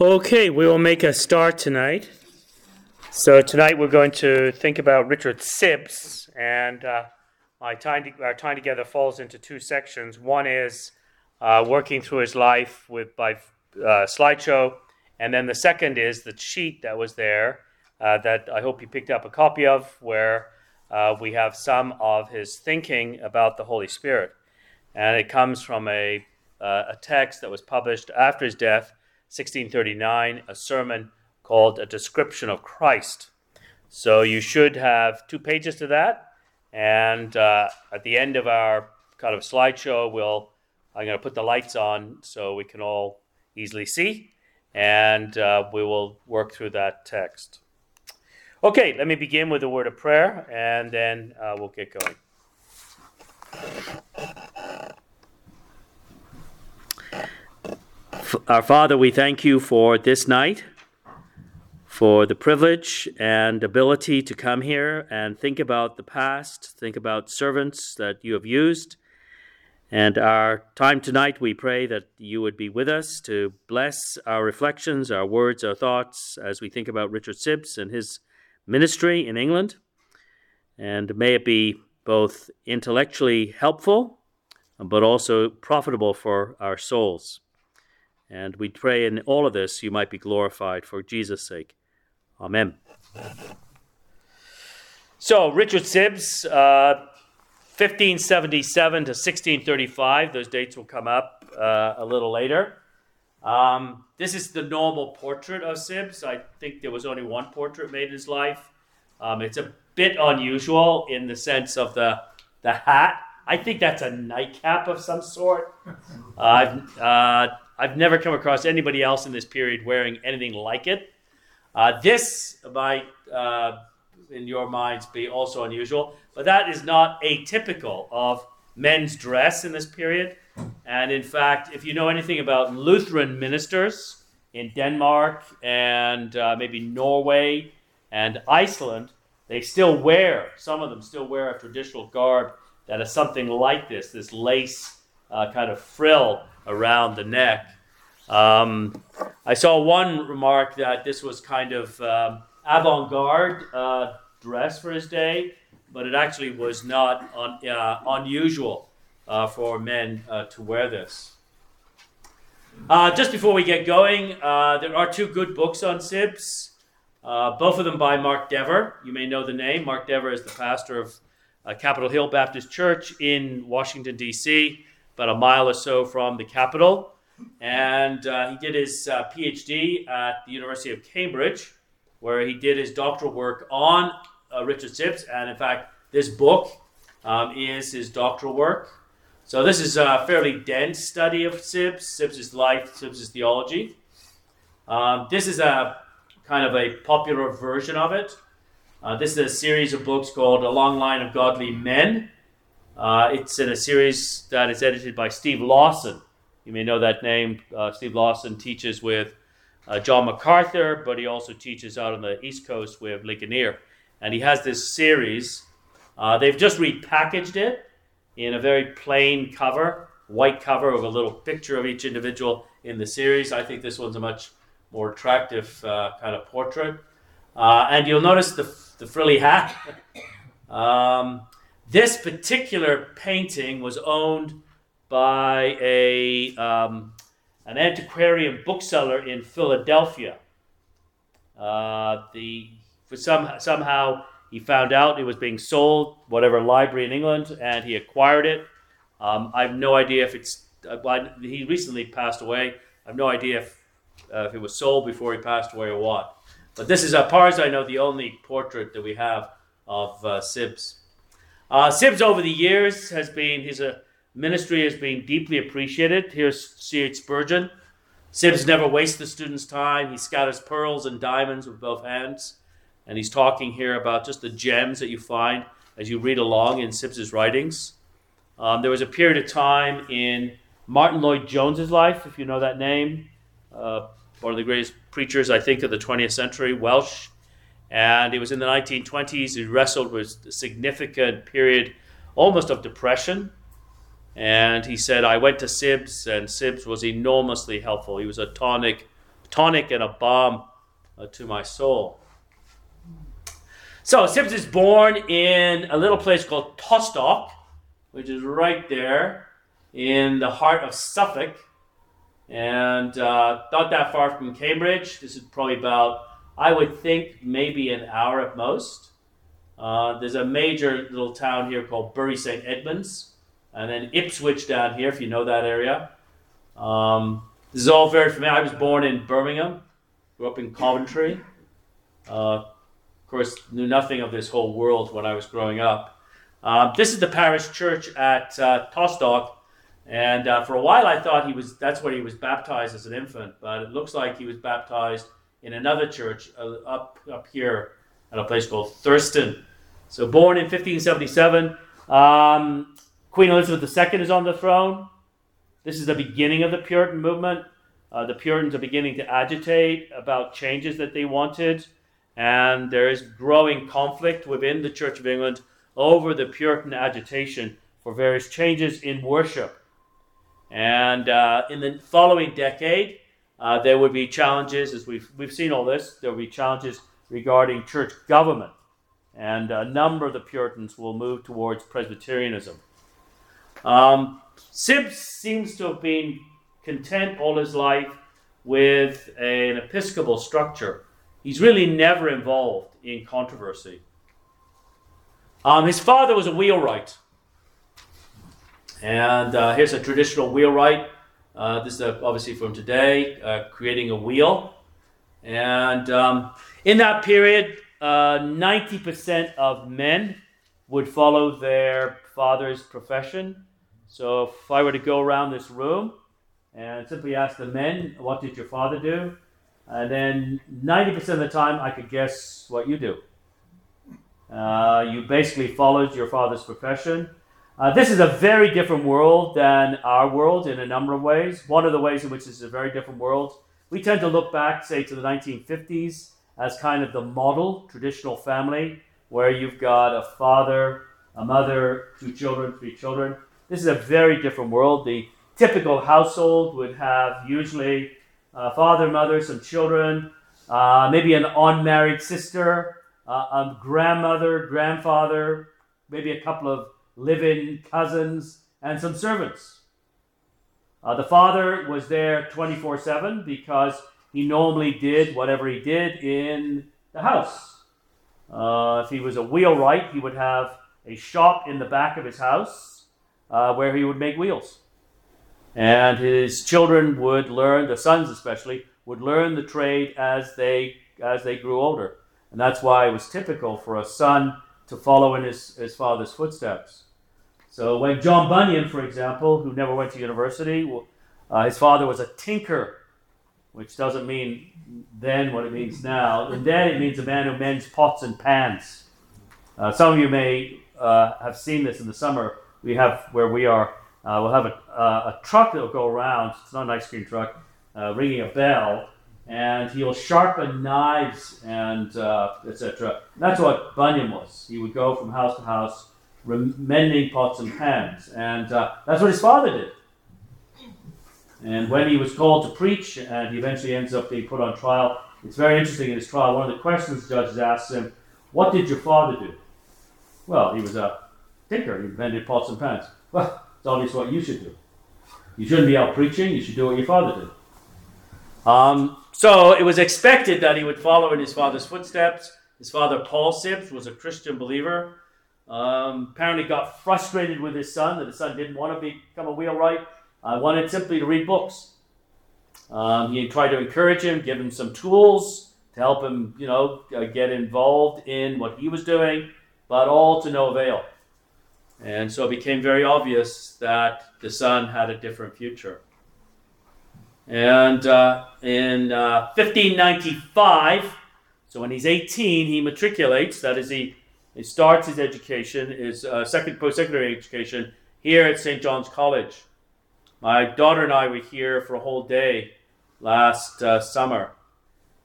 Okay, we will make a start tonight. So tonight we're going to think about Richard Sibbes, and uh, my time our time together falls into two sections. One is uh, working through his life with by uh, slideshow, and then the second is the sheet that was there uh, that I hope you picked up a copy of, where uh, we have some of his thinking about the Holy Spirit, and it comes from a uh, a text that was published after his death 1639, a sermon called A Description of Christ. So you should have two pages to that. And uh, at the end of our kind of slideshow, we'll I'm going to put the lights on so we can all easily see, and uh, we will work through that text. Okay, let me begin with a word of prayer, and then uh, we'll get going. Our Father, we thank you for this night, for the privilege and ability to come here and think about the past, think about servants that you have used. And our time tonight, we pray that you would be with us to bless our reflections, our words, our thoughts as we think about Richard Sibbes and his ministry in England. And may it be both intellectually helpful, but also profitable for our souls. And we pray in all of this you might be glorified for Jesus' sake. Amen. So, Richard Sibbes, uh, 1577 to 1635, those dates will come up uh, a little later. Um, this is the normal portrait of Sibbes. I think there was only one portrait made in his life. Um, it's a bit unusual in the sense of the, the hat. I think that's a nightcap of some sort. Uh, I've, never come across anybody else in this period wearing anything like it. Uh, this might, uh, in your minds, be also unusual, but that is not atypical of men's dress in this period. And in fact, if you know anything about Lutheran ministers in Denmark and uh, maybe Norway and Iceland, they still wear, some of them still wear a traditional garb that is something like this this lace uh, kind of frill around the neck. Um, I saw one remark that this was kind of um, avant garde uh, dress for his day, but it actually was not un, uh, unusual uh, for men uh, to wear this. Uh, just before we get going, uh, there are two good books on Sibbes, both of them by Mark Dever. You may know the name. Mark Dever is the pastor of Capitol Hill Baptist Church in Washington, D.C about a mile or so from the capital. And uh, he did his uh, PhD at the University of Cambridge, where he did his doctoral work on uh, Richard Sibbes. And in fact, this book um, is his doctoral work. So this is a fairly dense study of Sibbes, Sibbes' life, Sibbes' theology. Um, this is a kind of a popular version of it. Uh, this is a series of books called A Long Line of Godly Men. Uh, it's in a series that is edited by Steve Lawson. You may know that name. Uh, Steve Lawson teaches with uh, John MacArthur, but he also teaches out on the East Coast with Lincoln Ligonier. And he has this series. Uh, they've just repackaged it in a very plain cover, white cover with a little picture of each individual in the series. I think this one's a much more attractive uh, kind of portrait. Uh, and you'll notice the, the frilly hat. um, this particular painting was owned by a, um, an antiquarian bookseller in Philadelphia. Uh, the, for some, somehow he found out it was being sold, whatever library in England, and he acquired it. Um, I have no idea if it's, uh, he recently passed away. I have no idea if, uh, if it was sold before he passed away or what. But this is, as far as I know, the only portrait that we have of uh, Sibbes. Uh, Sibbes over the years has been his uh, ministry has been deeply appreciated. Here's C.H. Spurgeon. Sibbes never wastes the student's time. He scatters pearls and diamonds with both hands. And he's talking here about just the gems that you find as you read along in Sibbes's writings. Um, there was a period of time in Martyn Lloyd-Jones's life, if you know that name, uh, one of the greatest preachers, I think, of the 20th century, Welsh. And it was in the 1920s he wrestled with a significant period almost of depression. And he said, I went to Sibbes, and Sibbes was enormously helpful. He was a tonic tonic and a balm uh, to my soul. So Sibbes is born in a little place called Tostock, which is right there in the heart of Suffolk, and uh, not that far from Cambridge. This is probably about, I would think, maybe an hour at most. Uh, there's a major little town here called Bury St. Edmunds, and then Ipswich down here, if you know that area. Um, this is all very familiar. I was born in Birmingham, grew up in Coventry. Uh, of course, knew nothing of this whole world when I was growing up. Uh, this is the parish church at uh, Tostock, and uh, for a while I thought he was that's where he was baptized as an infant, but it looks like he was baptized in another church uh, up up here at a place called Thurston. So born in 1577, um, Queen Elizabeth II is on the throne. This is the beginning of the Puritan movement. Uh, the Puritans are beginning to agitate about changes that they wanted, and there is growing conflict within the Church of England over the Puritan agitation for various changes in worship. And uh, in the following decade, uh, there would be challenges, as we've, we've seen all this, there will be challenges regarding church government. And a number of the Puritans will move towards Presbyterianism. Um, Sibbes seems to have been content all his life with an episcopal structure. He's really never involved in controversy. Um, his father was a wheelwright. And uh, here's a traditional wheelwright. Uh, this is uh, obviously from today, uh, creating a wheel. And um, in that period, 90% uh, of men would follow their father's profession. So if I were to go around this room and simply ask the men, what did your father do? And then 90% of the time, I could guess what you do. Uh, you basically followed your father's profession. Uh, this is a very different world than our world in a number of ways. One of the ways in which this is a very different world, we tend to look back, say, to the 1950s as kind of the model traditional family, where you've got a father, a mother, two children, three children. This is a very different world. The typical household would have usually a father, mother, some children, uh, maybe an unmarried sister, uh, a grandmother, grandfather, maybe a couple of live in cousins, and some servants. Uh, the father was there 24 7 because he normally did whatever he did in the house. Uh, if he was a wheelwright, he would have a shop in the back of his house uh, where he would make wheels. And his children would learn, the sons especially, would learn the trade as they, as they grew older. And that's why it was typical for a son to follow in his, his father's footsteps. So when John Bunyan, for example, who never went to university, uh, his father was a tinker, which doesn't mean then what it means now. And then it means a man who mends pots and pans. Uh, some of you may uh, have seen this in the summer. We have where we are. Uh, we'll have a, uh, a truck that will go around. It's not an ice cream truck, uh, ringing a bell, and he'll sharpen knives and etc. That's what Bunyan was. He would go from house to house mending pots and pans. And uh, that's what his father did. And when he was called to preach, and he eventually ends up being put on trial, it's very interesting in his trial. One of the questions the judges asked him, What did your father do? Well, he was a tinker, he mended pots and pans. Well, it's obvious what you should do. You shouldn't be out preaching, you should do what your father did. Um, so it was expected that he would follow in his father's footsteps. His father, Paul Sibbes, was a Christian believer. Um, apparently got frustrated with his son that his son didn't want to become a wheelwright. I uh, wanted simply to read books. Um, he tried to encourage him, give him some tools to help him, you know, uh, get involved in what he was doing, but all to no avail. And so it became very obvious that the son had a different future. And uh, in uh, 1595, so when he's 18, he matriculates, that is, he he starts his education, his uh, second post-secondary education, here at St. John's College. My daughter and I were here for a whole day last uh, summer,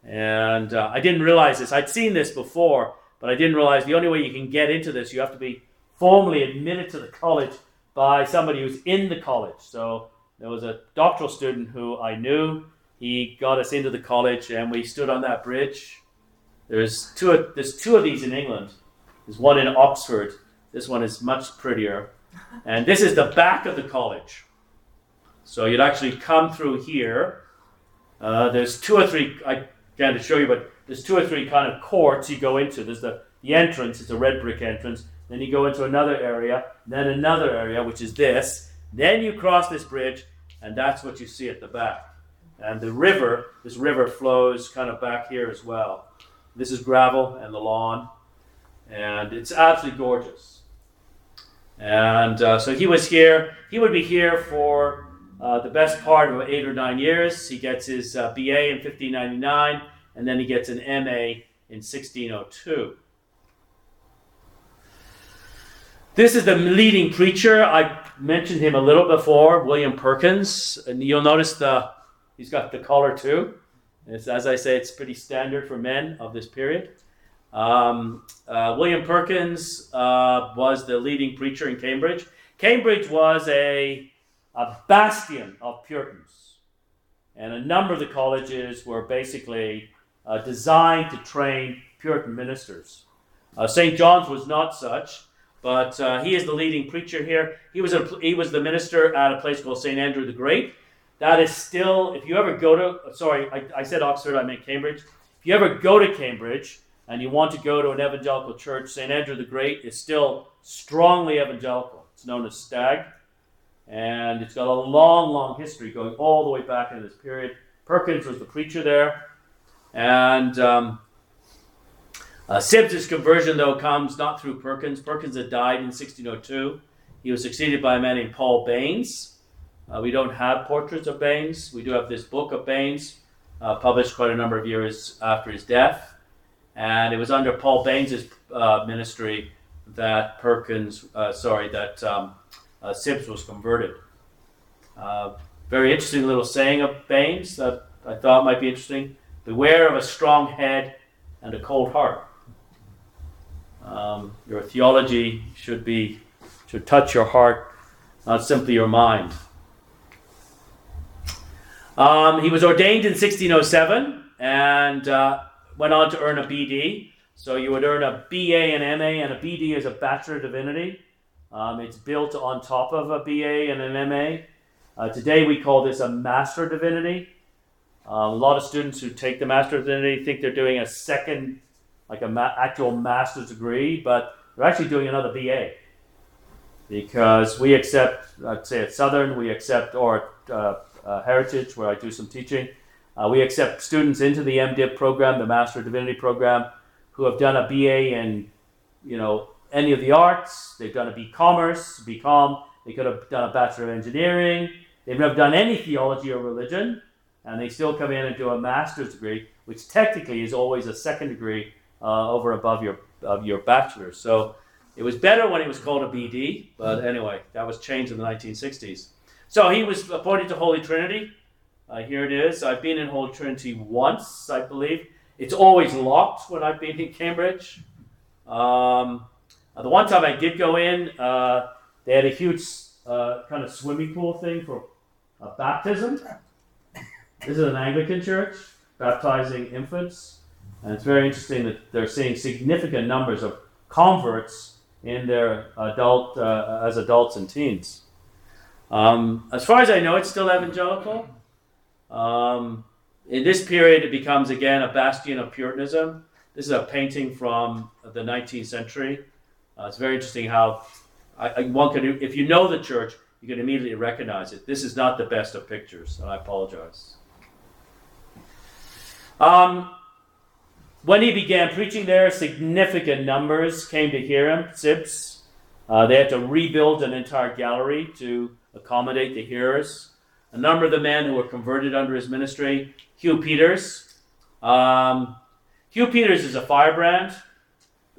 and uh, I didn't realize this. I'd seen this before, but I didn't realize the only way you can get into this, you have to be formally admitted to the college by somebody who's in the college. So there was a doctoral student who I knew he got us into the college, and we stood on that bridge. There's two. Of, there's two of these in England. There's one in Oxford. This one is much prettier, and this is the back of the college. So you'd actually come through here. Uh, there's two or three. I can't show you, but there's two or three kind of courts you go into. There's the the entrance. It's a red brick entrance. Then you go into another area. Then another area, which is this. Then you cross this bridge, and that's what you see at the back. And the river, this river flows kind of back here as well. This is gravel and the lawn, and it's absolutely gorgeous. And uh, so he was here. He would be here for uh, the best part of eight or nine years. He gets his uh, BA in 1599, and then he gets an MA in 1602. This is the leading preacher. I mentioned him a little before, William Perkins. And you'll notice the he's got the collar too. It's, as I say, it's pretty standard for men of this period. Um, uh, William Perkins uh, was the leading preacher in Cambridge. Cambridge was a, a bastion of Puritans, and a number of the colleges were basically uh, designed to train Puritan ministers. Uh, St. John's was not such. But uh, he is the leading preacher here. He was a, he was the minister at a place called St. Andrew the Great. That is still, if you ever go to, sorry, I, I said Oxford, I meant Cambridge. If you ever go to Cambridge and you want to go to an evangelical church, St. Andrew the Great is still strongly evangelical. It's known as Stag. And it's got a long, long history going all the way back into this period. Perkins was the preacher there. And um, uh, conversion, though, comes not through Perkins. Perkins had died in 1602. He was succeeded by a man named Paul Baynes. Uh, we don't have portraits of Baynes. We do have this book of Baynes, uh, published quite a number of years after his death. And it was under Paul Baynes's uh, ministry that Perkins, uh, sorry, that um, uh, was converted. very interesting little saying of Baynes that I thought might be interesting. Beware of a strong head and a cold heart. Um, your theology should be should touch your heart, not simply your mind. Um, he was ordained in 1607 and uh, went on to earn a BD. So you would earn a BA and MA, and a BD is a Bachelor of Divinity. Um, it's built on top of a BA and an MA. Uh, today we call this a Master of Divinity. Uh, a lot of students who take the Master of Divinity think they're doing a second like a ma- actual master's degree, but they're actually doing another BA because we accept, I'd say at Southern, we accept, or uh, uh, Heritage, where I do some teaching, uh, we accept students into the MDiv program, the Master of Divinity program, who have done a BA in, you know, any of the arts. They've done a B Commerce, BCom. They could have done a Bachelor of Engineering. They've never done any theology or religion, and they still come in and do a master's degree, which technically is always a second degree uh, over above your of your bachelor's. So it was better when it was called a BD, but anyway, that was changed in the 1960s. So he was appointed to Holy Trinity. Uh, here it is. I've been in Holy Trinity once, I believe. It's always locked when I've been in Cambridge. Um, uh, the one time I did go in, uh, they had a huge uh, kind of swimming pool thing for a baptism. This is an Anglican church, baptizing infants. And it's very interesting that they're seeing significant numbers of converts in their adult uh, as adults and teens. Um, as far as I know, it's still evangelical. Um, in this period, it becomes again a bastion of Puritanism. This is a painting from the 19th century. Uh, it's very interesting how I, I, one can, if you know the church, you can immediately recognize it. This is not the best of pictures, and I apologize. Um, when he began preaching there, significant numbers came to hear him, Sibbes. Uh, they had to rebuild an entire gallery to accommodate the hearers. A number of the men who were converted under his ministry, Hugh Peters. Um, Hugh Peters is a firebrand.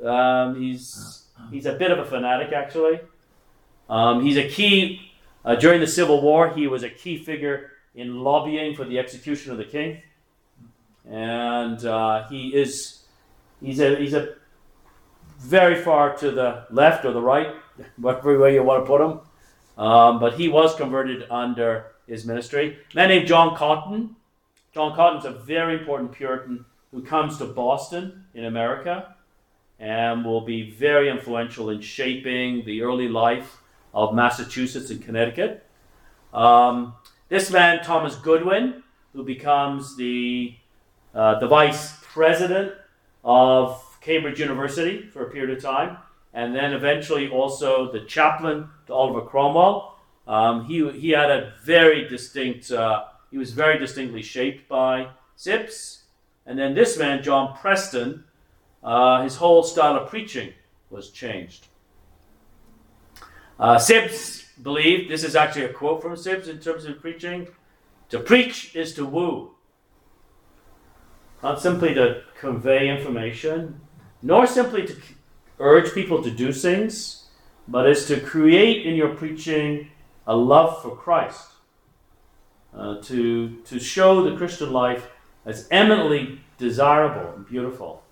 Um, he's, he's a bit of a fanatic, actually. Um, he's a key, uh, during the Civil War, he was a key figure in lobbying for the execution of the king and uh, he is he's a he's a very far to the left or the right, whatever way you want to put him. Um, but he was converted under his ministry. A man named John Cotton. John Cotton's a very important Puritan who comes to Boston in America and will be very influential in shaping the early life of Massachusetts and Connecticut. Um, this man, Thomas Goodwin, who becomes the, uh, the vice president of Cambridge University for a period of time, and then eventually also the chaplain to Oliver Cromwell. Um, he, he had a very distinct, uh, he was very distinctly shaped by Sibbes. And then this man, John Preston, uh, his whole style of preaching was changed. Uh, believed, this is actually a quote from Sibbes in terms of preaching to preach is to woo, not simply to convey information, nor simply to urge people to do things, but is to create in your preaching a love for Christ, uh, to, to show the Christian life as eminently desirable and beautiful.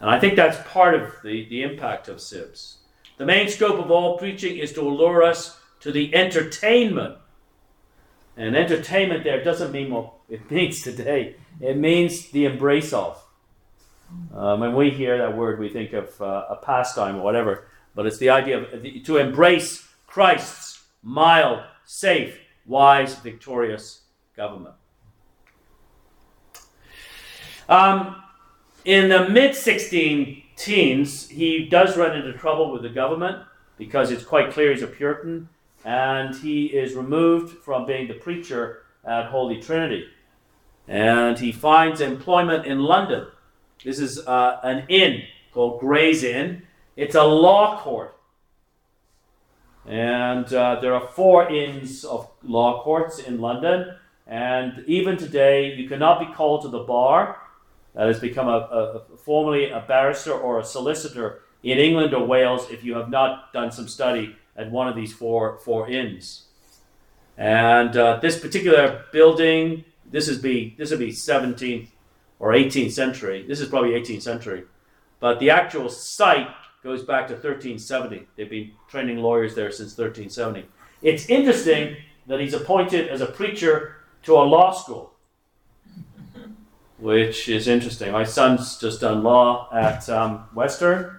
And I think that's part of the, the impact of Sibbes. The main scope of all preaching is to allure us to the entertainment. And entertainment there doesn't mean what it means today, it means the embrace of. Um, when we hear that word, we think of uh, a pastime or whatever, but it's the idea of the, to embrace Christ's mild, safe, wise, victorious government. Um, in the mid 16 teens, he does run into trouble with the government because it's quite clear he's a Puritan, and he is removed from being the preacher at Holy Trinity. And he finds employment in London. This is uh, an inn called Gray's Inn. It's a law court. And uh, there are four inns of law courts in London. And even today, you cannot be called to the bar that has become a, a, formerly a barrister or a solicitor in England or Wales if you have not done some study at one of these four, four inns. And uh, this particular building, this is be this would be 17th or 18th century. This is probably 18th century, but the actual site goes back to 1370. They've been training lawyers there since 1370. It's interesting that he's appointed as a preacher to a law school which is interesting. My son's just done law at um, Western,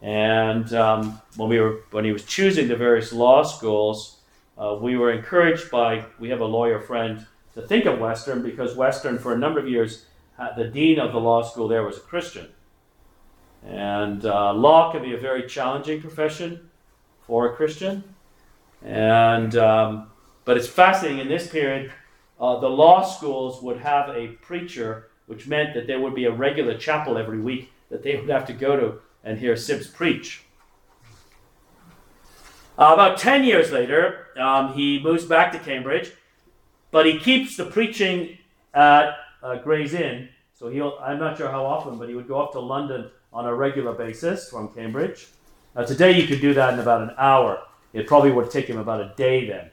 and um, when we were when he was choosing the various law schools, uh, we were encouraged by we have a lawyer friend to think of Western because Western for a number of years the dean of the law school there was a Christian, and uh, law can be a very challenging profession for a Christian, and um, but it's fascinating in this period. Uh, the law schools would have a preacher which meant that there would be a regular chapel every week that they would have to go to and hear Sibbes preach. Uh, about 10 years later, um, he moves back to Cambridge, but he keeps the preaching at uh, Gray's Inn. So he'll, I'm not sure how often, but he would go up to London on a regular basis from Cambridge. Uh, today you could do that in about an hour. It probably would take him about a day then.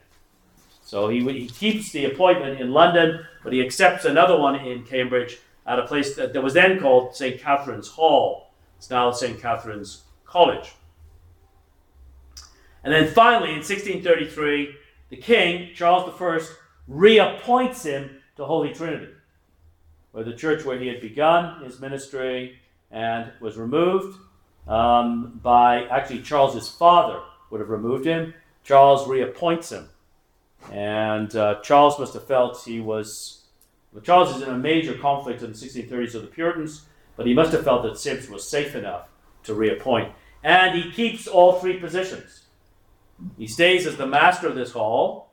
So he, he keeps the appointment in London, but he accepts another one in Cambridge at a place that, that was then called St. Catherine's Hall. It's now St. Catherine's College. And then finally, in 1633, the king, Charles I, reappoints him to Holy Trinity, where the church where he had begun his ministry and was removed um, by actually Charles's father would have removed him. Charles reappoints him. And uh, Charles must have felt he was well, Charles is in a major conflict in the 1630s with the Puritans, but he must have felt that Sibbes was safe enough to reappoint. And he keeps all three positions. He stays as the master of this hall.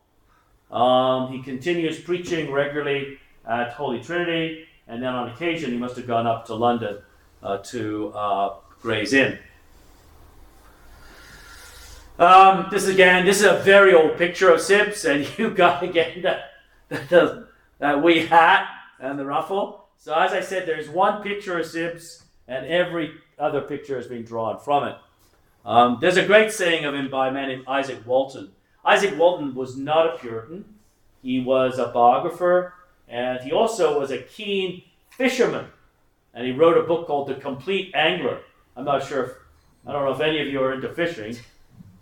Um, he continues preaching regularly at Holy Trinity, and then on occasion he must have gone up to London to uh, Gray's Inn. Um, this again, this is a very old picture of Sibbes, and you got again the, that wee hat and the ruffle. So as I said, there's one picture of Sibbes, and every other picture has been drawn from it. Um, there's a great saying of him by a man named Izaak Walton. Izaak Walton was not a Puritan. He was a biographer, and he also was a keen fisherman. And he wrote a book called The Complete Angler. I'm not sure if, I don't know if any of you are into fishing,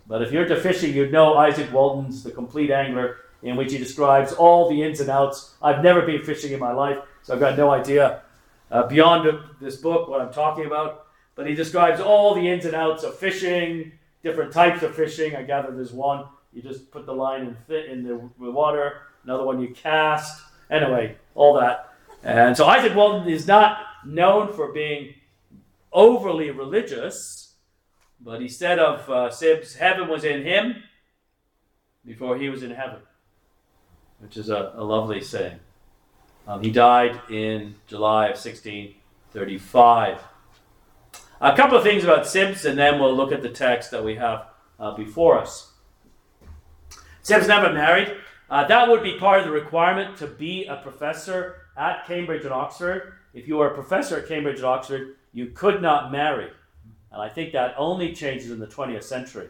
but if you're into fishing, you'd know Izaak Walton's The Complete Angler. in which he describes all the ins and outs. I've never been fishing in my life, so I've got no idea uh, beyond this book what I'm talking about. But he describes all the ins and outs of fishing, different types of fishing. I gather there's one you just put the line in, fit in the water, another one you cast. Anyway, all that. And so Isaac Walton is not known for being overly religious, but he said of uh, Sibbes, heaven was in him before he was in heaven, which is a, a lovely saying. Um, he died in July of 1635. A couple of things about Sibbes, and then we'll look at the text that we have uh, before us. Sibbes never married. Uh, that would be part of the requirement to be a professor at Cambridge and Oxford. If you were a professor at Cambridge and Oxford, you could not marry. And I think that only changes in the 20th century.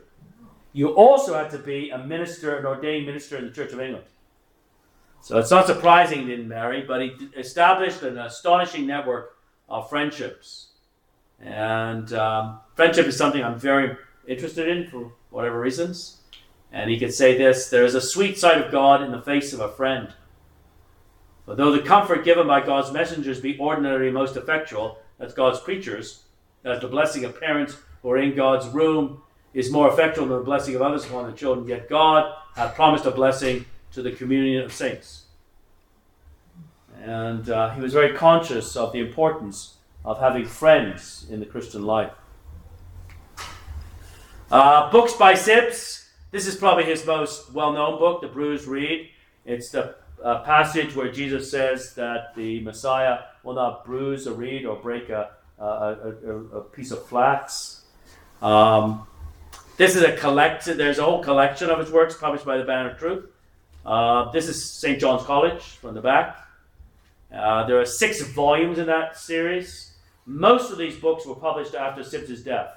You also had to be a minister, an ordained minister in the Church of England. So it's not surprising he didn't marry, but he established an astonishing network of friendships. And um, friendship is something I'm very interested in for whatever reasons. And he could say this there is a sweet sight of God in the face of a friend. For though the comfort given by God's messengers be ordinarily most effectual, as God's preachers, as the blessing of parents who are in God's room is more effectual than the blessing of others upon the children, yet God hath promised a blessing to the communion of saints. And uh, he was very conscious of the importance of having friends in the Christian life. Uh, books by Sibbes. This is probably his most well known book, The Bruised Reed. It's the uh, passage where Jesus says that the Messiah will not bruise a reed or break a, a, a, a piece of flax. Um, this is a collection, there's a whole collection of his works published by the Banner of Truth. Uh, this is St. John's College from the back. Uh, there are six volumes in that series. Most of these books were published after Sibbes's death.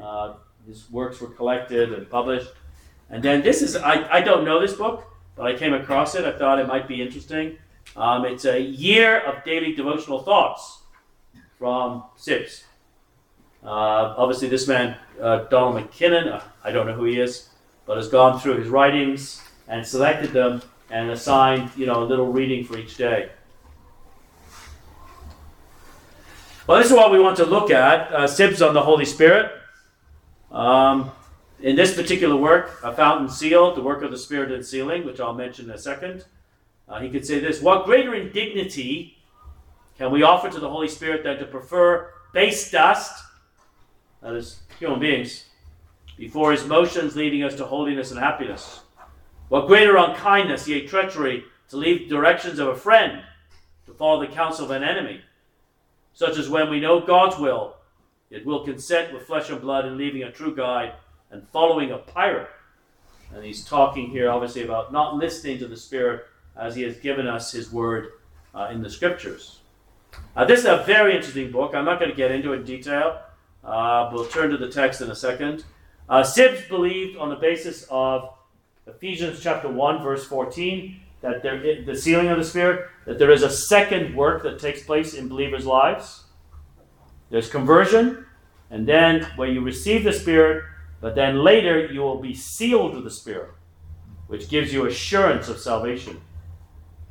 Uh, his works were collected and published. And then this is, I, I don't know this book, but I came across it. I thought it might be interesting. Um, it's a year of daily devotional thoughts from Sibbes. Uh, obviously, this man, uh, Donald McKinnon, uh, I don't know who he is, but has gone through his writings and selected them and assigned, you know, a little reading for each day. Well, this is what we want to look at. Uh, Sibbes on the Holy Spirit. Um, in this particular work, A Fountain Seal, the work of the Spirit and sealing, which I'll mention in a second, uh, he could say this What greater indignity can we offer to the Holy Spirit than to prefer base dust, that is, human beings, before his motions leading us to holiness and happiness? What greater unkindness, yea, treachery, to leave directions of a friend, to follow the counsel of an enemy, such as when we know God's will, it will consent with flesh and blood in leaving a true guide and following a pirate. And he's talking here, obviously, about not listening to the Spirit as he has given us his word uh, in the scriptures. Uh, this is a very interesting book. I'm not going to get into it in detail. Uh, we'll turn to the text in a second. Uh, Sibbes believed, on the basis of Ephesians chapter 1, verse 14, that there, the sealing of the Spirit, that there is a second work that takes place in believers' lives. There's conversion, and then when you receive the Spirit, but then later you will be sealed with the Spirit, which gives you assurance of salvation.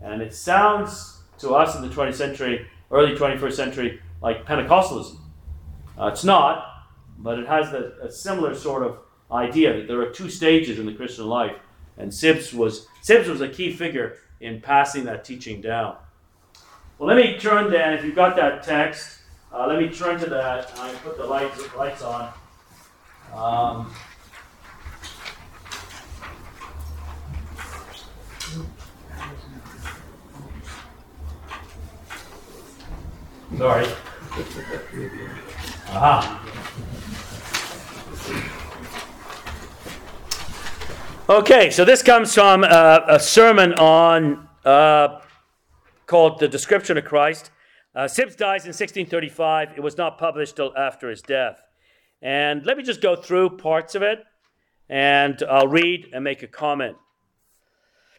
And it sounds to us in the 20th century, early 21st century, like Pentecostalism. Uh, it's not, but it has the, a similar sort of idea that there are two stages in the Christian life. And Sibbes was, Sibbes was a key figure in passing that teaching down. Well, let me turn then, if you've got that text, uh, let me turn to that. I put the lights, lights on. Um, sorry. Aha. Okay, so this comes from uh, a sermon on uh, called "The Description of Christ." Uh, Sibbes dies in 1635. It was not published till after his death. And let me just go through parts of it, and I'll read and make a comment.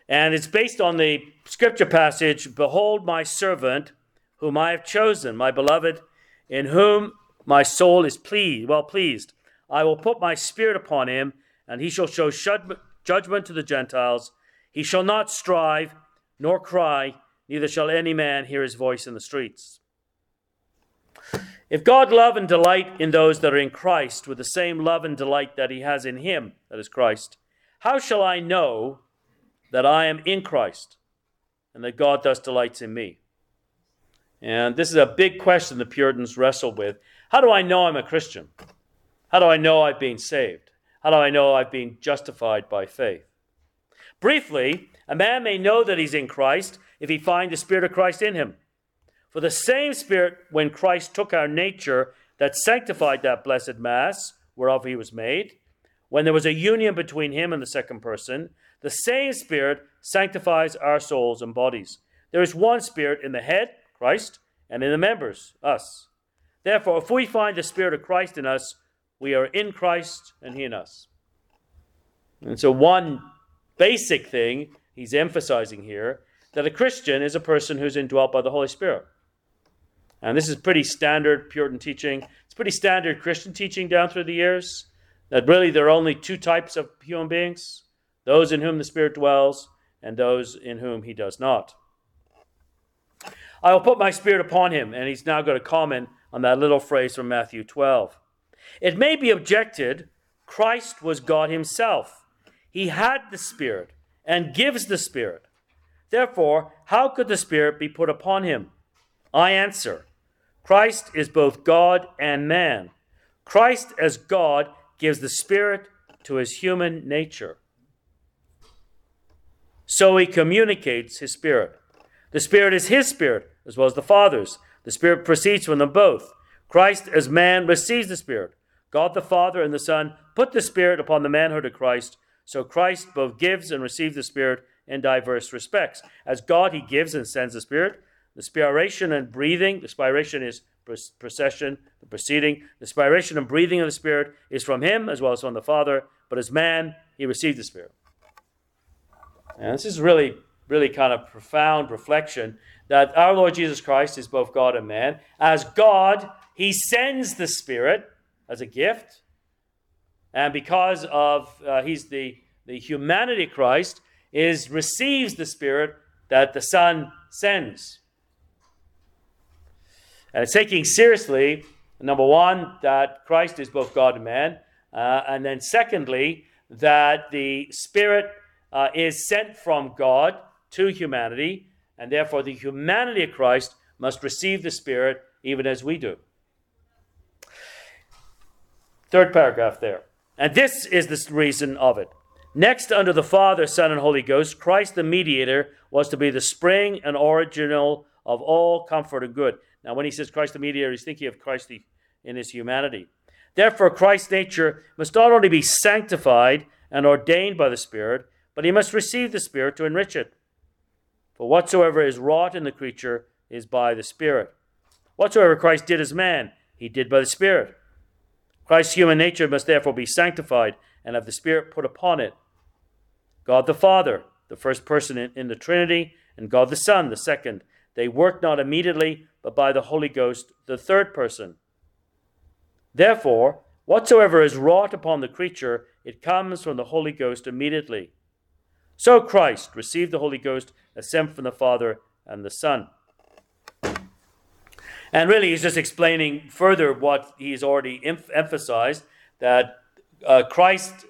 And it's based on the scripture passage Behold, my servant, whom I have chosen, my beloved, in whom my soul is pleased, well pleased. I will put my spirit upon him, and he shall show judgment to the Gentiles. He shall not strive, nor cry, neither shall any man hear his voice in the streets. If God love and delight in those that are in Christ with the same love and delight that he has in him, that is Christ, how shall I know that I am in Christ and that God thus delights in me? And this is a big question the Puritans wrestle with. How do I know I'm a Christian? How do I know I've been saved? How do I know I've been justified by faith? Briefly, a man may know that he's in Christ if he find the Spirit of Christ in him. For the same Spirit, when Christ took our nature that sanctified that blessed Mass, whereof he was made, when there was a union between him and the second person, the same Spirit sanctifies our souls and bodies. There is one Spirit in the head, Christ, and in the members, us. Therefore, if we find the Spirit of Christ in us, we are in Christ and He in us. And so, one basic thing he's emphasizing here that a Christian is a person who's indwelt by the Holy Spirit. And this is pretty standard Puritan teaching. It's pretty standard Christian teaching down through the years that really there are only two types of human beings those in whom the Spirit dwells and those in whom he does not. I will put my Spirit upon him, and he's now going to comment on that little phrase from Matthew 12. It may be objected Christ was God Himself. He had the Spirit and gives the Spirit. Therefore, how could the Spirit be put upon Him? I answer Christ is both God and man. Christ, as God, gives the Spirit to His human nature. So He communicates His Spirit. The Spirit is His Spirit, as well as the Father's. The Spirit proceeds from them both. Christ, as man, receives the Spirit. God the Father and the Son put the Spirit upon the manhood of Christ. So Christ both gives and receives the Spirit in diverse respects. As God, He gives and sends the Spirit. The spiration and breathing, the spiration is procession, the proceeding. The spiration and breathing of the Spirit is from Him as well as from the Father. But as man, He received the Spirit. And this is really, really kind of profound reflection that our Lord Jesus Christ is both God and man. As God, He sends the Spirit as a gift. And because of uh, he's the, the humanity Christ, is receives the Spirit that the Son sends. It's taking seriously, number one, that Christ is both God and man. Uh, and then secondly, that the Spirit uh, is sent from God to humanity, and therefore the humanity of Christ must receive the Spirit even as we do. Third paragraph there. And this is the reason of it. Next, under the Father, Son, and Holy Ghost, Christ the mediator was to be the spring and original of all comfort and good. Now, when he says Christ the mediator, he's thinking of Christ in his humanity. Therefore, Christ's nature must not only be sanctified and ordained by the Spirit, but he must receive the Spirit to enrich it. For whatsoever is wrought in the creature is by the Spirit. Whatsoever Christ did as man, he did by the Spirit. Christ's human nature must therefore be sanctified and have the Spirit put upon it. God the Father, the first person in, in the Trinity, and God the Son, the second, they work not immediately, but by the Holy Ghost, the third person. Therefore, whatsoever is wrought upon the creature, it comes from the Holy Ghost immediately. So Christ received the Holy Ghost as sent from the Father and the Son. And really, he's just explaining further what he's already em- emphasized that uh, Christ,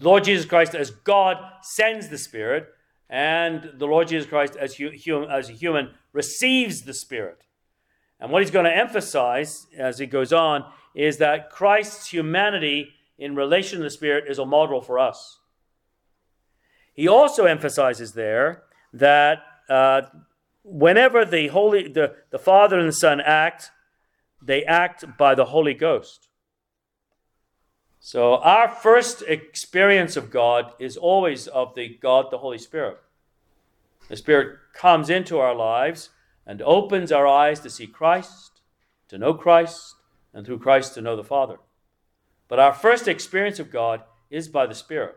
Lord Jesus Christ, as God sends the Spirit, and the Lord Jesus Christ, as, hu- as a human, receives the Spirit. And what he's going to emphasize as he goes on is that Christ's humanity in relation to the Spirit is a model for us. He also emphasizes there that uh, whenever the holy the, the father and the son act they act by the holy ghost so our first experience of god is always of the god the holy spirit the spirit comes into our lives and opens our eyes to see christ to know christ and through christ to know the father but our first experience of god is by the spirit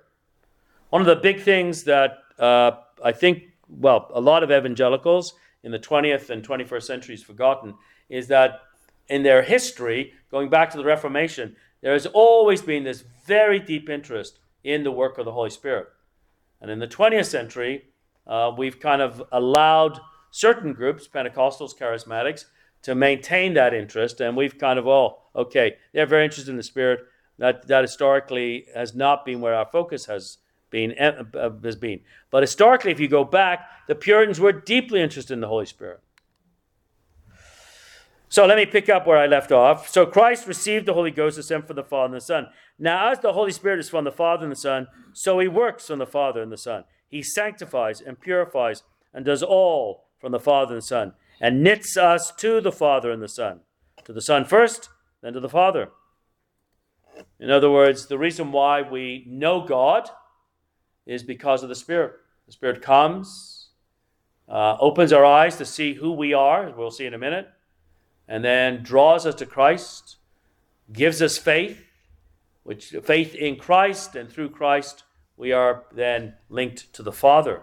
one of the big things that uh, i think well, a lot of evangelicals in the 20th and 21st centuries forgotten is that in their history, going back to the Reformation, there has always been this very deep interest in the work of the Holy Spirit. And in the 20th century, uh, we've kind of allowed certain groups, Pentecostals, charismatics, to maintain that interest. And we've kind of, oh, okay, they're very interested in the Spirit. That, that historically has not been where our focus has been, uh, has been. But historically, if you go back, the Puritans were deeply interested in the Holy Spirit. So let me pick up where I left off. So Christ received the Holy Ghost as sent from the Father and the Son. Now, as the Holy Spirit is from the Father and the Son, so he works from the Father and the Son. He sanctifies and purifies and does all from the Father and the Son, and knits us to the Father and the Son. To the Son first, then to the Father. In other words, the reason why we know God is because of the Spirit. The Spirit comes, uh, opens our eyes to see who we are, as we'll see in a minute and then draws us to Christ, gives us faith, which faith in Christ, and through Christ we are then linked to the Father.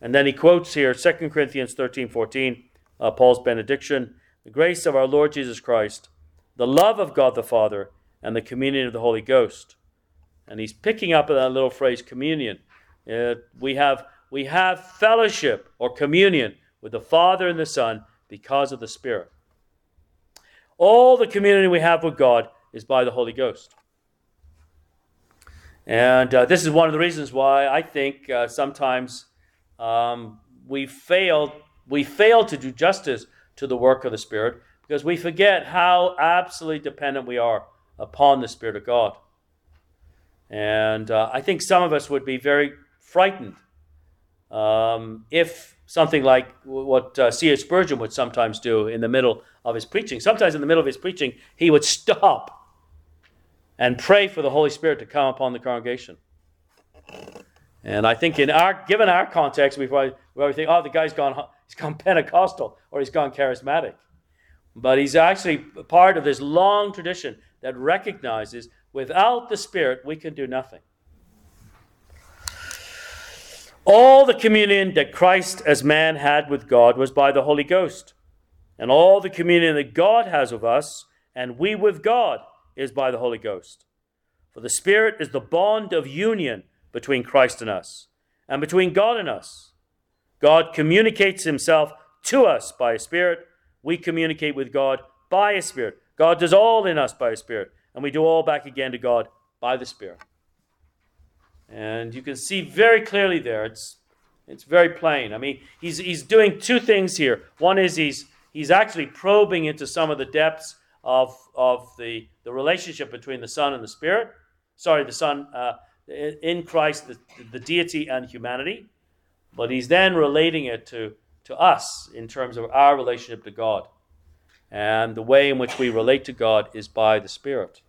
And then he quotes here 2 Corinthians 13 14, uh, Paul's benediction the grace of our Lord Jesus Christ, the love of God the Father, and the communion of the Holy Ghost. And he's picking up that little phrase, communion. Uh, we, have, we have fellowship or communion with the Father and the Son because of the Spirit. All the community we have with God is by the Holy Ghost. And uh, this is one of the reasons why I think uh, sometimes um, we fail we fail to do justice to the work of the Spirit because we forget how absolutely dependent we are upon the Spirit of God. And uh, I think some of us would be very frightened um, if something like what uh, C.H. Spurgeon would sometimes do in the middle of his preaching. Sometimes in the middle of his preaching, he would stop and pray for the Holy Spirit to come upon the congregation. And I think in our given our context, we probably, think, oh, the guy's gone he's gone Pentecostal or he's gone charismatic. But he's actually part of this long tradition that recognizes without the Spirit we can do nothing. All the communion that Christ as man had with God was by the Holy Ghost. And all the communion that God has with us and we with God is by the Holy Ghost. For the Spirit is the bond of union between Christ and us and between God and us. God communicates himself to us by a Spirit. We communicate with God by a Spirit. God does all in us by a Spirit. And we do all back again to God by the Spirit. And you can see very clearly there, it's, it's very plain. I mean, he's, he's doing two things here. One is he's, he's actually probing into some of the depths of, of the, the relationship between the Son and the Spirit. Sorry, the Son uh, in Christ, the, the deity and humanity. But he's then relating it to, to us in terms of our relationship to God. And the way in which we relate to God is by the Spirit.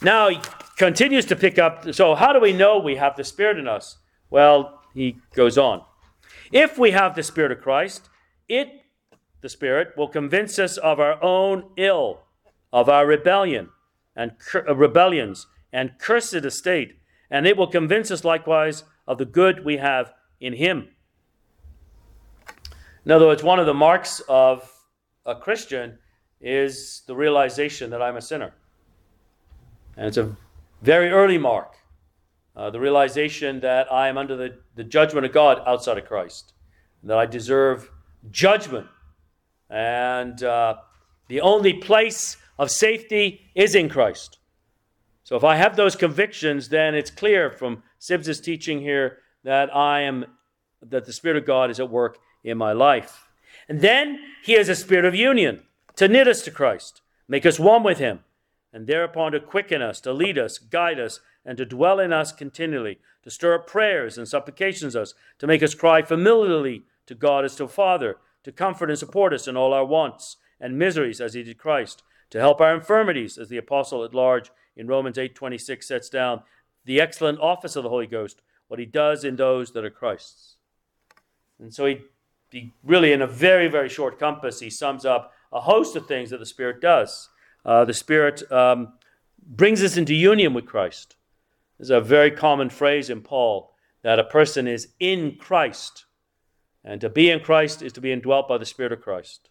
Now he continues to pick up. So, how do we know we have the Spirit in us? Well, he goes on. If we have the Spirit of Christ, it, the Spirit, will convince us of our own ill, of our rebellion and uh, rebellions and cursed estate, and it will convince us likewise of the good we have in Him. In other words, one of the marks of a Christian is the realization that I'm a sinner. And it's a very early mark. Uh, the realization that I am under the, the judgment of God outside of Christ, that I deserve judgment. And uh, the only place of safety is in Christ. So if I have those convictions, then it's clear from Sibbes's teaching here that I am, that the Spirit of God is at work in my life. And then he has a spirit of union to knit us to Christ, make us one with him and thereupon to quicken us, to lead us, guide us, and to dwell in us continually, to stir up prayers and supplications us, to make us cry familiarly to God as to Father, to comfort and support us in all our wants and miseries as he did Christ, to help our infirmities as the apostle at large in Romans 8:26 sets down the excellent office of the Holy Ghost, what he does in those that are Christ's. And so he, he really in a very very short compass he sums up a host of things that the Spirit does. Uh, the Spirit um, brings us into union with Christ. There's a very common phrase in Paul that a person is in Christ. And to be in Christ is to be indwelt by the Spirit of Christ.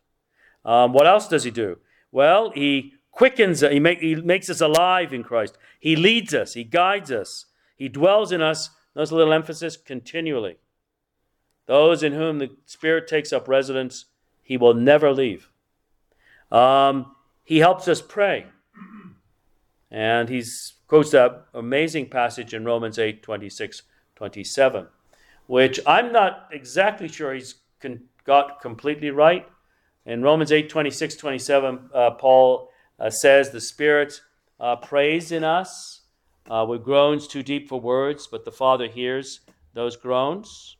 Um, what else does he do? Well, he quickens he, make, he makes us alive in Christ. He leads us, He guides us, He dwells in us. There's a little emphasis continually. Those in whom the Spirit takes up residence, He will never leave. Um, he helps us pray. And he quotes that amazing passage in Romans 8 26, 27, which I'm not exactly sure he's con- got completely right. In Romans 8 26, 27, uh, Paul uh, says, The Spirit uh, prays in us uh, with groans too deep for words, but the Father hears those groans.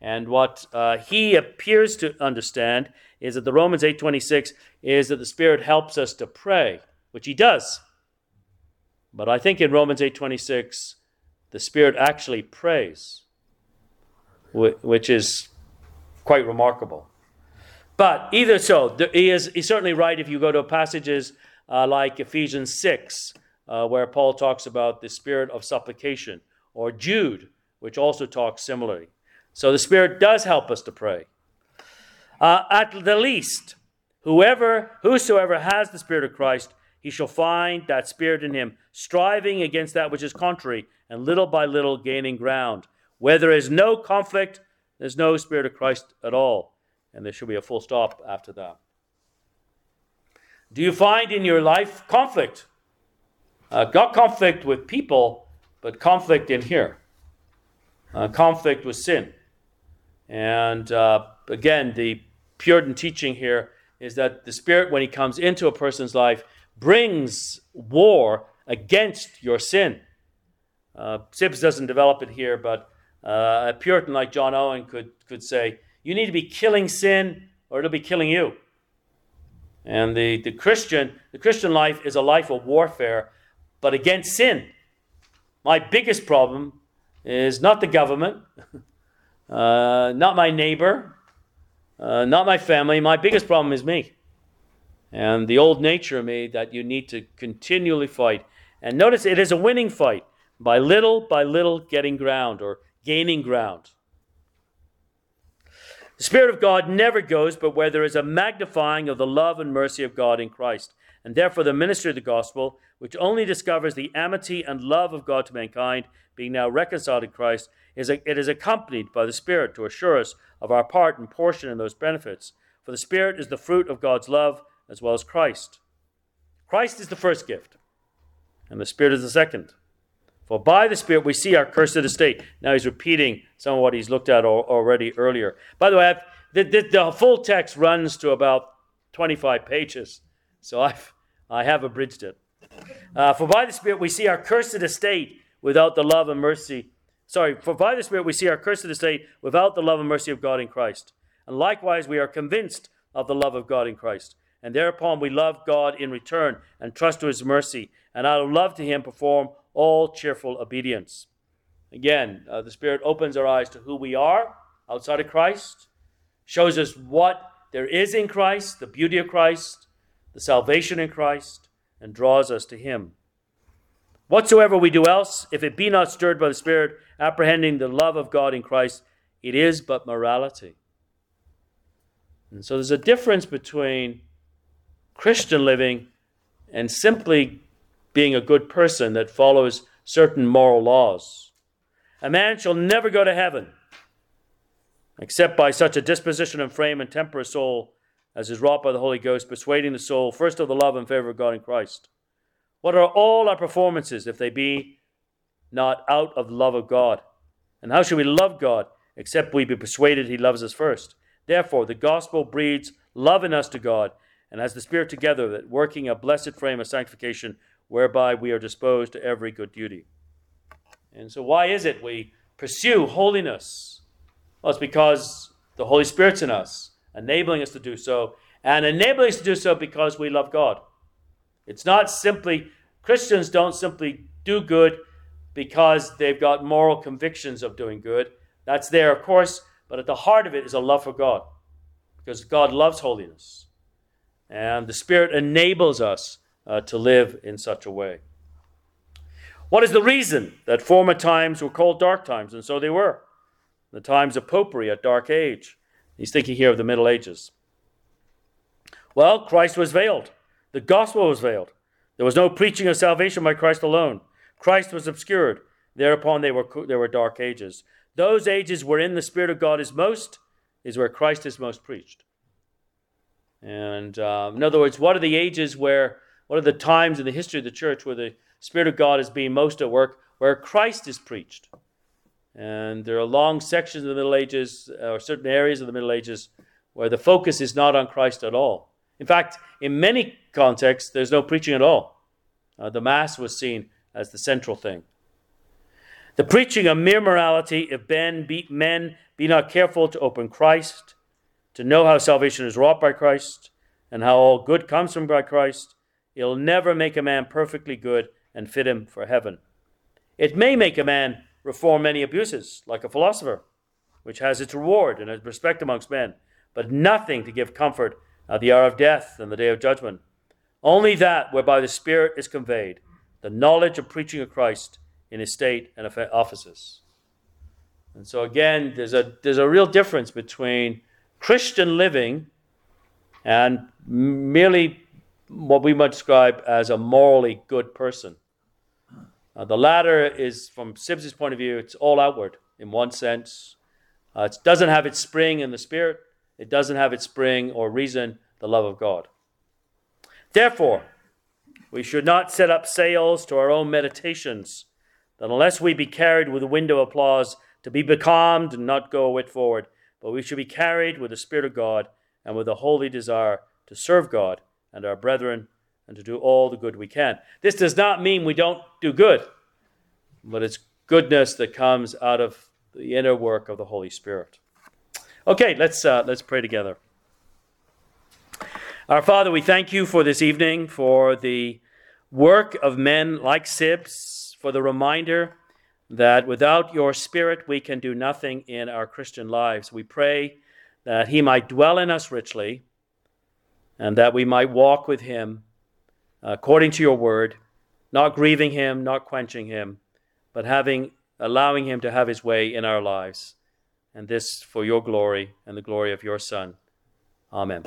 And what uh, he appears to understand is that the Romans 8:26 is that the Spirit helps us to pray, which he does. But I think in Romans 8:26 the Spirit actually prays, which is quite remarkable. But either so, he is he's certainly right if you go to passages uh, like Ephesians 6, uh, where Paul talks about the spirit of supplication, or Jude, which also talks similarly. So the Spirit does help us to pray. Uh, at the least, whoever, whosoever has the Spirit of Christ, he shall find that Spirit in him, striving against that which is contrary, and little by little gaining ground. Where there is no conflict, there's no Spirit of Christ at all. And there should be a full stop after that. Do you find in your life conflict? Uh, not conflict with people, but conflict in here. Uh, conflict with sin. And uh, again, the Puritan teaching here is that the Spirit, when He comes into a person's life, brings war against your sin. Uh, Sibbes doesn't develop it here, but uh, a Puritan like John Owen could, could say, You need to be killing sin, or it'll be killing you. And the, the Christian, the Christian life is a life of warfare, but against sin. My biggest problem is not the government. Uh, not my neighbor, uh, not my family. My biggest problem is me. And the old nature of me that you need to continually fight. And notice it is a winning fight, by little by little getting ground or gaining ground. The Spirit of God never goes but where there is a magnifying of the love and mercy of God in Christ. And therefore, the ministry of the gospel, which only discovers the amity and love of God to mankind, being now reconciled in Christ, is a, it is accompanied by the Spirit to assure us of our part and portion in those benefits. For the Spirit is the fruit of God's love as well as Christ. Christ is the first gift, and the Spirit is the second. For by the Spirit we see our cursed estate. Now he's repeating some of what he's looked at already earlier. By the way, the, the, the, full text runs to about 25 pages, so I've, I have abridged it. Uh, for by the Spirit we see our cursed estate without the love and mercy Sorry, for by the Spirit we see our cursed estate without the love and mercy of God in Christ. And likewise we are convinced of the love of God in Christ. And thereupon we love God in return and trust to his mercy, and out of love to him perform all cheerful obedience. Again, uh, the Spirit opens our eyes to who we are outside of Christ, shows us what there is in Christ, the beauty of Christ, the salvation in Christ, and draws us to him. Whatsoever we do else, if it be not stirred by the Spirit, apprehending the love of God in Christ, it is but morality. And so there's a difference between Christian living and simply being a good person that follows certain moral laws. A man shall never go to heaven except by such a disposition and frame and temper of soul as is wrought by the Holy Ghost, persuading the soul first of the love and favor of God in Christ what are all our performances if they be not out of love of God? And how should we love God except we be persuaded he loves us first? Therefore, the gospel breeds love in us to God, and has the Spirit together, that working a blessed frame of sanctification, whereby we are disposed to every good duty. And so, why is it we pursue holiness? Well, it's because the Holy Spirit's in us, enabling us to do so, and enabling us to do so because we love God. It's not simply Christians don't simply do good because they've got moral convictions of doing good. That's there, of course, but at the heart of it is a love for God because God loves holiness. And the Spirit enables us uh, to live in such a way. What is the reason that former times were called dark times? And so they were. The times of popery, a dark age. He's thinking here of the Middle Ages. Well, Christ was veiled. The gospel was veiled. There was no preaching of salvation by Christ alone. Christ was obscured. Thereupon they were, there were dark ages. Those ages wherein the Spirit of God is most, is where Christ is most preached. And um, in other words, what are the ages where, what are the times in the history of the church where the Spirit of God is being most at work, where Christ is preached? And there are long sections of the Middle Ages, or certain areas of the Middle Ages, where the focus is not on Christ at all. In fact, in many contexts, there's no preaching at all. Uh, the Mass was seen as the central thing. The preaching of mere morality, if men be, men be not careful to open Christ, to know how salvation is wrought by Christ, and how all good comes from by Christ, it'll never make a man perfectly good and fit him for heaven. It may make a man reform many abuses, like a philosopher, which has its reward and its respect amongst men, but nothing to give comfort at the hour of death and the day of judgment. Only that whereby the Spirit is conveyed, the knowledge of preaching of Christ in his state and offices. And so again, there's a there's a real difference between Christian living and merely what we might describe as a morally good person. Uh, the latter is, from Sibbes's point of view, it's all outward in one sense. Uh, it doesn't have its spring in the Spirit. It doesn't have its spring or reason, the love of God. Therefore, we should not set up sails to our own meditations, that unless we be carried with the wind of applause, to be becalmed and not go a whit forward, but we should be carried with the Spirit of God and with a holy desire to serve God and our brethren and to do all the good we can. This does not mean we don't do good, but it's goodness that comes out of the inner work of the Holy Spirit. Okay, let's uh, let's pray together. Our Father, we thank you for this evening, for the work of men like Sibbes, for the reminder that without your Spirit we can do nothing in our Christian lives. We pray that He might dwell in us richly and that we might walk with Him uh, according to your word, not grieving Him, not quenching Him, but having allowing Him to have His way in our lives. And this for your glory and the glory of your Son. Amen.